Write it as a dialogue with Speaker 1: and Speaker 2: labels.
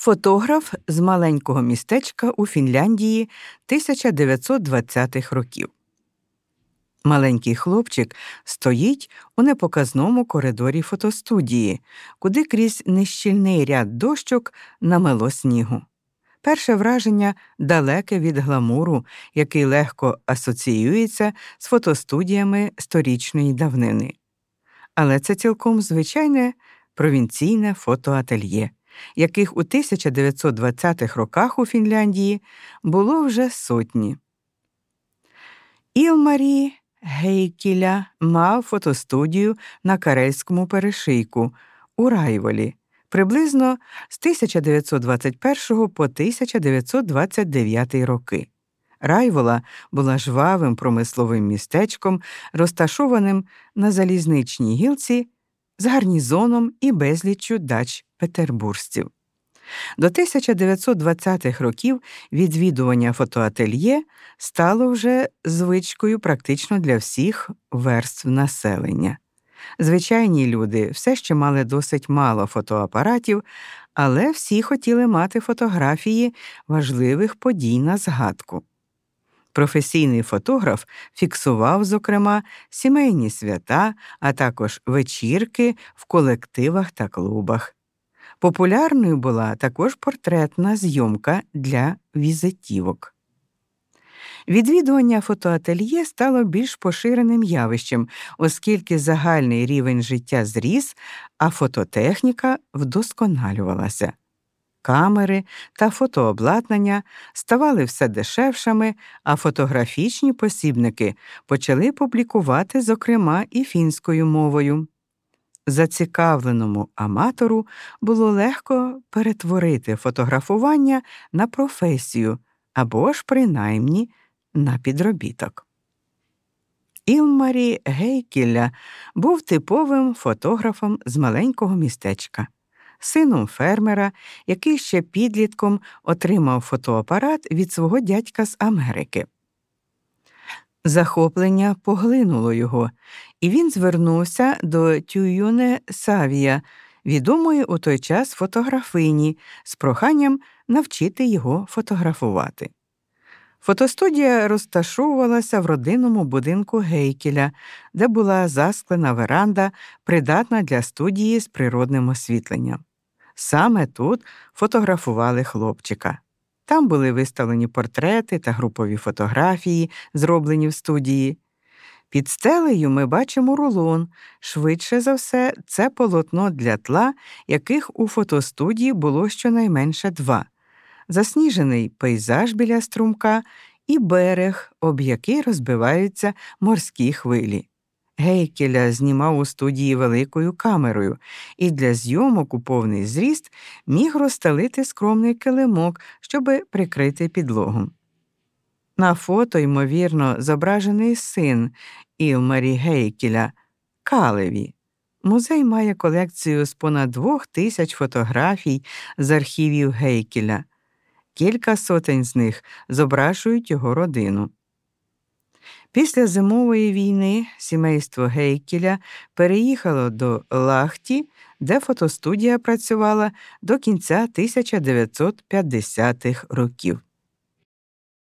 Speaker 1: Фотограф з маленького містечка у Фінляндії 1920-х років. Маленький хлопчик стоїть у непоказному коридорі фотостудії, куди крізь нещільний ряд дощок намело снігу. Перше враження далеке від гламуру, який легко асоціюється з фотостудіями сторічної давнини. Але це цілком звичайне провінційне фотоательє яких у 1920-х роках у Фінляндії було вже сотні. Ілмарі Гейкіля мав фотостудію на Карельському перешийку у Райволі приблизно з 1921 по 1929 роки. Райвола була жвавим промисловим містечком, розташованим на залізничній гілці з гарнізоном і безліччю дач петербуржців. До 1920-х років відвідування фотоательє стало вже звичкою практично для всіх верств населення. Звичайні люди все ще мали досить мало фотоапаратів, але всі хотіли мати фотографії важливих подій на згадку. Професійний фотограф фіксував, зокрема, сімейні свята, а також вечірки в колективах та клубах. Популярною була також портретна зйомка для візитівок. Відвідування фотоательє стало більш поширеним явищем, оскільки загальний рівень життя зріс, а фототехніка вдосконалювалася. Камери та фотообладнання ставали все дешевшими, а фотографічні посібники почали публікувати, зокрема, і фінською мовою. Зацікавленому аматору було легко перетворити фотографування на професію або ж, принаймні, на підробіток. Ілмарі Гейкіля був типовим фотографом з маленького містечка, сином фермера, який ще підлітком отримав фотоапарат від свого дядька з Америки. Захоплення поглинуло його, і він звернувся до Тююне Савія, відомої у той час фотографині, з проханням навчити його фотографувати. Фотостудія розташовувалася в родинному будинку Гейкеля, де була засклена веранда, придатна для студії з природним освітленням. Саме тут фотографували хлопчика. Там були виставлені портрети та групові фотографії, зроблені в студії. Під стелею ми бачимо рулон. Швидше за все, це полотно для тла, яких у фотостудії було щонайменше два засніжений пейзаж біля струмка і берег, об який розбиваються морські хвилі. Гейкеля знімав у студії великою камерою і для зйомок у повний зріст міг розстелити скромний килимок, щоби прикрити підлогу. На фото, ймовірно, зображений син Ілмарі Гейкеля Калеві. Музей має колекцію з понад двох тисяч фотографій з архівів Гейкеля. Кілька сотень з них зображують його родину. Після зимової війни сімейство Гейкіля переїхало до Лахті, де фотостудія працювала до кінця 1950-х років.